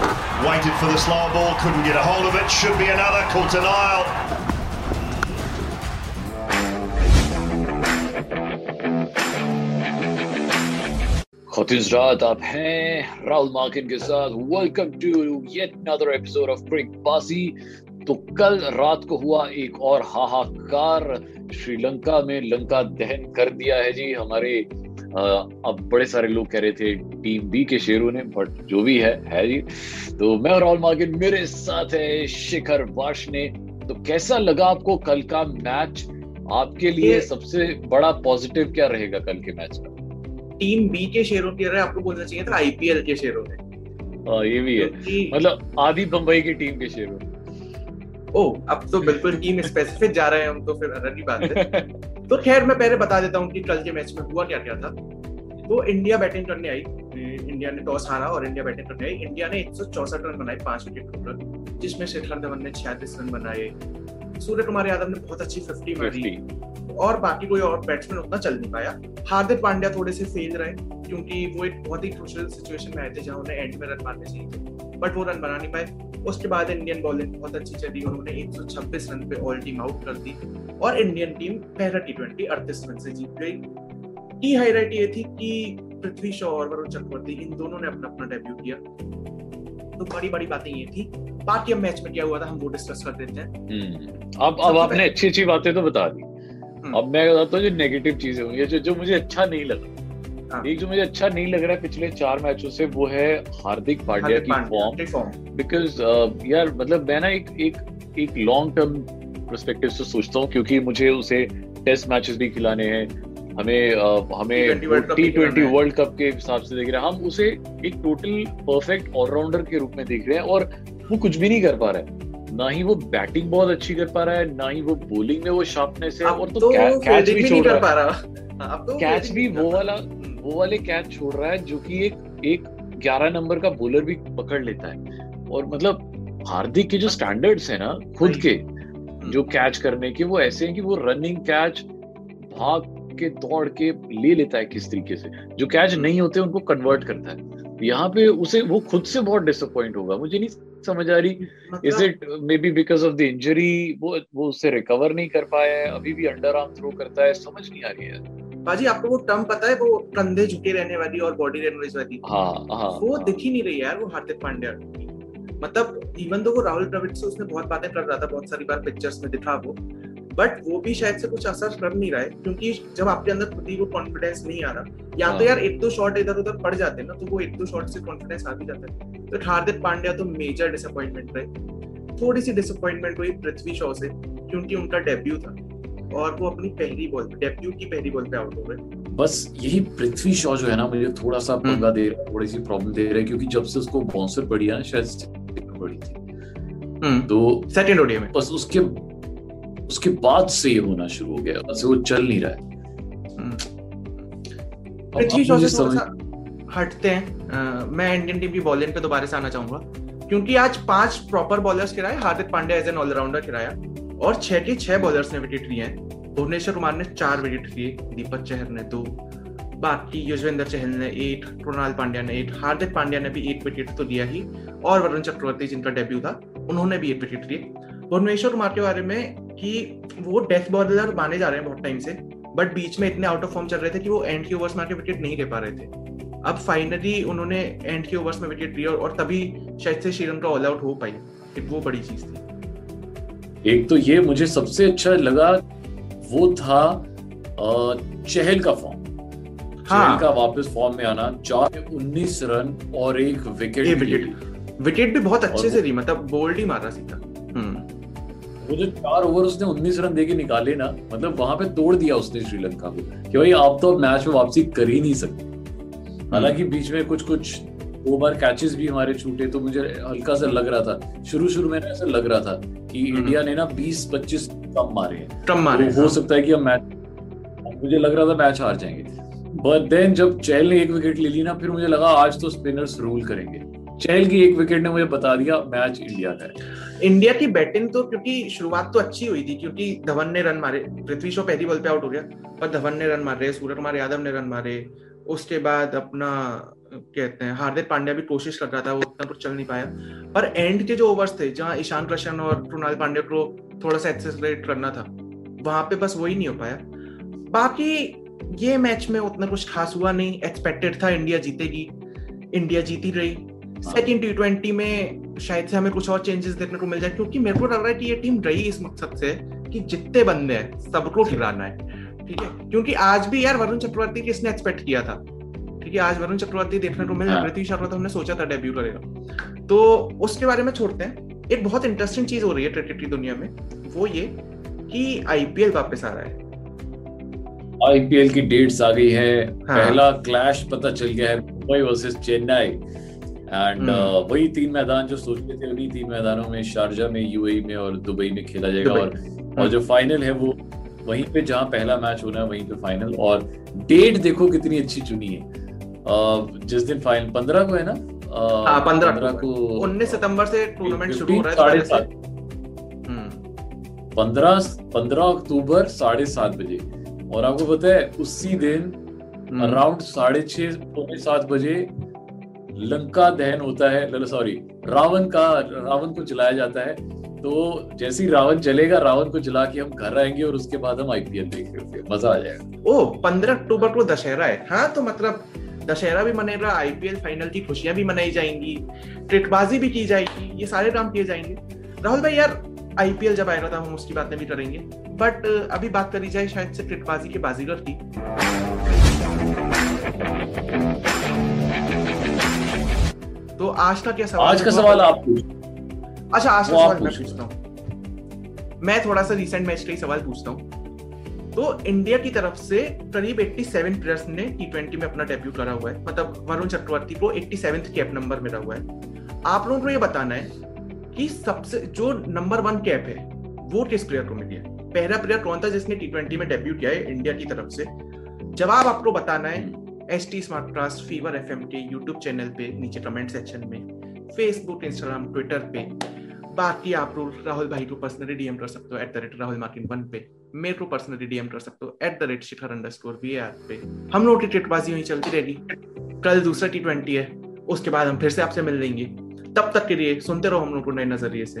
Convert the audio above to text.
Waited for the slower ball, couldn't get a hold of it. Should be another. Caught an aisle. रात आप हैं राहुल मार्किन के साथ welcome to yet another episode of क्रिक बासी तो कल रात को हुआ एक और हाहाकार श्रीलंका में लंका दहन कर दिया है जी हमारे अब बड़े सारे लोग कह रहे थे टीम बी के शेरों ने बट जो भी है है जी। तो मैं राहुल मार्किन मेरे साथ है शिखर वाश ने। तो कैसा लगा आपको कल का मैच आपके लिए सबसे बड़ा पॉजिटिव क्या रहेगा कल के मैच का टीम बी के शेरों की आपको बोलना चाहिए था आईपीएल के शेरों ने। हाँ ये भी है। मतलब आधी बंबई की टीम के शेयरों ओ अब तो बिल्कुल टीम स्पेसिफिक जा रहे हैं हम तो फिर अलग ही बात है। तो खैर मैं पहले बता देता हूँ कि कल के मैच में हुआ क्या क्या था। तो इंडिया बैटिंग करने आई इंडिया ने टॉस हारा और इंडिया बैटिंग करने आई। इंडिया ने एक रन बनाए पाँच विकेट टोटल जिसमें शिखर धवन ने छियालीस रन बनाए। सूर्य कुमार यादव ने बहुत अच्छी फिफ्टी मारी। और बाकी कोई और बैट्समैन उतना चल नहीं पाया। हार्दिक पांड्या थोड़े से फेल रहे क्योंकि वो एक बहुत ही क्रूशल सिचुएशन में आए थे जहाँ उन्हें एंड में रन मारने चाहिए थे। बट वो रन बना नहीं पाए। उसके बाद इंडियन बॉलिंग बहुत अच्छी चली उन्होंने 126 रन पे ऑल टीम आउट कर दी। और इंडियन टीम पहला टी ट्वेंटी अड़तीस रन से जीत गई। की हाईलाइट ये थी कि पृथ्वी शॉ और वरुण चक्रवर्ती इन दोनों ने अपना अपना डेब्यू किया। तो बड़ी बड़ी बातें ये थी। बाकी अब मैच में क्या हुआ था हम वो डिस्कस कर देते हैं। हम्म। अब अब आपने अच्छी अच्छी बातें तो बता दी। हम्म। अब मैं बताता हूँ जो नेगेटिव चीज़ें हुई है जो जो मुझे अच्छा नहीं लगा। हाँ। एक जो मुझे अच्छा नहीं लग रहा है पिछले चार मैचों से वो है हार्दिक पांड्या की फॉर्म बिकॉज़ uh, यार मतलब मैं ना एक एक एक लॉन्ग टर्म परस्पेक्टिव से सोचता हूँ क्योंकि मुझे उसे टेस्ट मैचेस भी खिलाने हैं। हमें uh, हमें टी ट्वेंटी वर्ल्ड कप के हिसाब से देख रहे हैं। हम उसे एक टोटल परफेक्ट ऑलराउंडर के रूप में देख रहे हैं और वो कुछ भी नहीं कर पा रहा है। ना ही वो बैटिंग बहुत अच्छी कर पा रहा है ना ही वो बॉलिंग में वो शार्पनेस है और तो, तो कैच भी छोड़ रहा है। तो कैच भी वो वाला वो वाले कैच छोड़ रहा है जो कि एक एक ग्यारह नंबर का बॉलर भी पकड़ लेता है। और मतलब हार्दिक के जो स्टैंडर्ड्स है ना खुद के जो कैच करने के वो ऐसे हैं कि वो रनिंग कैच भाग के दौड़ के ले लेता है किस तरीके से। जो कैच नहीं होते उनको कन्वर्ट करता है। यहाँ पे उसे वो खुद से बहुत डिसअपॉइंट होगा। मुझे नहीं समझ आ रही is it maybe because of the injury वो वो उससे रिकवर नहीं कर पाया है अभी भी अंडर आर्म थ्रो करता है समझ नहीं आ रही है। बाजी आपको वो टर्म पता है वो कंधे झुके रहने वाली और बॉडी लैंग्वेज वाली? हाँ हाँ। वो हाँ. दिख ही नहीं रही यार वो हार्दिक पांड्या। मतलब इवन तो वो राहुल द्रविड़ से उसने बहुत बातें कर रहा था बहुत सारी बार पिक्चर्स में दिखा वो बट वो भी शायद से कुछ असर कर नहीं रहा है क्योंकि जब आपके अंदर खुद ही वो कॉन्फिडेंस नहीं आ रहा या तो हाँ। यार एक दो शॉट इधर उधर पड़ जाते हैं ना तो वो एक दो शॉट से कॉन्फिडेंस आ भी जाता है तो हार्दिक पांड्या तो मेजर डिसअपॉइंटमेंट रहे थोड़ी सी डिसअपॉइंटमेंट हुई पृथ्वी शॉ से क्योंकि उनका डेब्यू था और वो अपनी पहली बॉल डेब्यू की पहली बॉल पे आउट हो गए बस यही पृथ्वी शॉ जो है ना मुझे थोड़ा सा हम्म। पंगा दे रहा है थोड़ी सी प्रॉब्लम दे रहा है क्योंकि जब से उसको बाउंसर पड़ी है ना शायद पड़ी थी। हम्म। तो सेकंड ओडीआई में। बस उसके उसके बाद से ये होना शुरू हो गया। बस वो चल नहीं रहा है। से हटते हैं। आ, मैं इंडियन टीम की बॉलिंग पे दोबारा से आना चाहूँगा। क्योंकि आज पाँच प्रॉपर बॉलर्स खिलाए। Hardik Pandey as an allrounder खिलाया। और छह के छह बॉलर्स ने विकेट लिए हैं। भुवनेश्वर कुमार ने चार विकेट लिए। दीपक चहर ने दो। बाकी युजवेंद्र चहल ने एट कृणाल पांड्या ने एट हार्दिक पांड्या ने भी एक विकेट तो दिया ही, और वरुण चक्रवर्ती जिनका डेब्यू था, उन्होंने भी एक विकेट लिए। भुवनेश्वर कुमार के बारे में कि वो डेथ बॉलर माने जा रहे हैं बहुत टाइम से बट बीच में इतने आउट ऑफ़ फॉर्म चल रहे थे कि वो एंड के ओवर्स में आके विकेट नहीं ले पा रहे थे। अब फाइनली उन्होंने एंड के ओवर्स में विकेट लिया और तभी शायद से श्रीलंका ऑल आउट हो पाई। वो बड़ी चीज़ थी। एक तो ये मुझे सबसे अच्छा लगा, वो था चहल का फॉर्म हाँ। का वापस फॉर्म में आना चार उन्नीस रन और एक विकेट विकेट। विकेट भी बहुत अच्छे से दी मतलब बोल्ड ही मारा सीधा। हम्म। वो जो चार ओवर उसने उन्नीस रन देके निकाले ना मतलब वहाँ पे तोड़ दिया उसने श्रीलंका को कि भाई आप तो मैच में वापसी कर ही नहीं सकते। हालाँकि बीच में कुछ कुछ दो बार कैचेस भी हमारे छूटे तो मुझे हल्का सा लग रहा था। शुरू शुरू में ऐसा लग रहा था कि हम्म। इंडिया ने ना 20-25 कम मारे हैं। कम मारे तो हो हाँ। सकता है कि हम मैच मुझे लग रहा था मैच हार जाएँगे। बट देन जब चहल ने एक विकेट ले ली ना, फिर मुझे लगा आज तो स्पिनर्स रूल करेंगे। चहल की एक विकेट ने मुझे बता दिया मैच इंडिया का इंडिया की बैटिंग तो क्योंकि शुरुआत तो अच्छी हुई थी, क्योंकि धवन ने रन मारे, पृथ्वी शो पहली बॉल पे आउट हो गया, पर धवन ने रन मारे सूर्य कुमार यादव ने रन मारे, उसके बाद अपना, कहते हैं, हार्दिक पांड्या भी कोशिश कर रहा था, वो उतना कुछ चल नहीं पाया। पर एंड के जो ओवर्स थे, जहाँ ईशान कृष्ण और कृणाल पांड्या को थोड़ा सा एक्सेसरेट करना था, वहाँ पे बस वही नहीं हो पाया। बाकी ये मैच में उतना कुछ खास हुआ नहीं. एक्सपेक्टेड था इंडिया जीतेगी. इंडिया जीती रही. सेकेंड टी ट्वेंटी में शायद से हमें कुछ और चेंजेस देखने को मिल जाए क्योंकि मेरे को लग रहा है कि ये टीम रही इस मकसद से कि जितने बंदे हैं सबको गिराना है. ठीक है? क्योंकि आज भी यार वरुण चक्रवर्ती किसने एक्सपेक्ट किया था? ठीक है आज वरुण चक्रवर्ती देखने को मिल रहा हाँ। शर्मा तो हमने सोचा था डेब्यू करेगा. तो उसके बारे में छोड़ते हैं. एक बहुत इंटरेस्टिंग चीज़ हो रही है क्रिकेट की दुनिया में वो ये कि आईपीएल वापस आ रहा है. आईपीएल की डेट्स आ गई है। हाँ. पहला क्लैश पता चल गया है Mumbai versus Chennai. And uh, वही तीन मैदान जो सोच रहे थे उन्हीं तीन मैदानों में शारजा में यूएई में और दुबई में खेला जाएगा। और और जो फाइनल है वो वहीं पे जहाँ पहला मैच होना है वहीं पे फाइनल और डेट देखो कितनी अच्छी चुनी है। Uh, जिस दिन फाइनल पंद्रह को है ना? हाँ, पंद्रह को। उन्नीस सितंबर से टूर्नामेंट शुरू हो रहा है साढ़े हम्म। पंद्रह पंद्रह अक्टूबर साढ़े सात बजे। और आपको पता है उसी दिन अराउंड हम्म। साढ़े छह पौने सात बजे लंका दहन होता है सॉरी रावण का रावण को जलाया जाता है। तो जैसे ही रावण चलेगा रावण को जला के हम घर आएँगे और उसके बाद हम आईपीएल देखेंगे मज़ा आ जाएगा। ओ पंद्रह अक्टूबर को दशहरा है। हाँ तो मतलब दशहरा भी मनेगा आईपीएल फाइनल की खुशियाँ भी मनाई जाएँगी ट्रिकबाजी भी की जाएगी ये सारे काम किए जाएँगे। राहुल भाई यार आईपीएल जब आएगा तो हम उसकी बातें भी करेंगे। बट अभी बात करी जाए शायद से ट्रिकबाजी के बाजीगर की। तो आज का क्या सवाल आज का सवाल आप अच्छा आज का सवाल मैं पूछता हूँ। मैं थोड़ा सा रिसेंट मैच का ही सवाल पूछता हूँ। तो इंडिया की तरफ़ से करीब 87 प्लेयर्स ने टी ट्वेंटी में अपना डेब्यू करा हुआ है। मतलब वरुण चक्रवर्ती को 87th कैप नंबर मिला हुआ है। आप लोगों को ये बताना है कि सबसे जो नंबर वन कैप है वो किस प्लेयर को मिली है? पहला प्लेयर कौन था जिसने टी में डेब्यू किया है इंडिया की तरफ़ से? जवाब आपको बताना है S T smart class Fever F M के यूट्यूब चैनल पे नीचे कमेंट सेक्शन में फेसबुक इंस्टाग्राम ट्विटर पे। बाकी आप राहुल भाई को पर्सनली डीएम कर सकते हो at the rate Rahul मार्किन one पे। मेरे को पर्सनली डीएम कर सकते हो at the rate Shikhar underscore V R पे। हम लोग की टिटबाजी वहीं चलती रहेगी। कल दूसरा टी ट्वेंटी है उसके बाद हम फिर से आपसे मिल लेंगे। तब तक के लिए सुनते रहो हम लोग को नए नज़रिए से।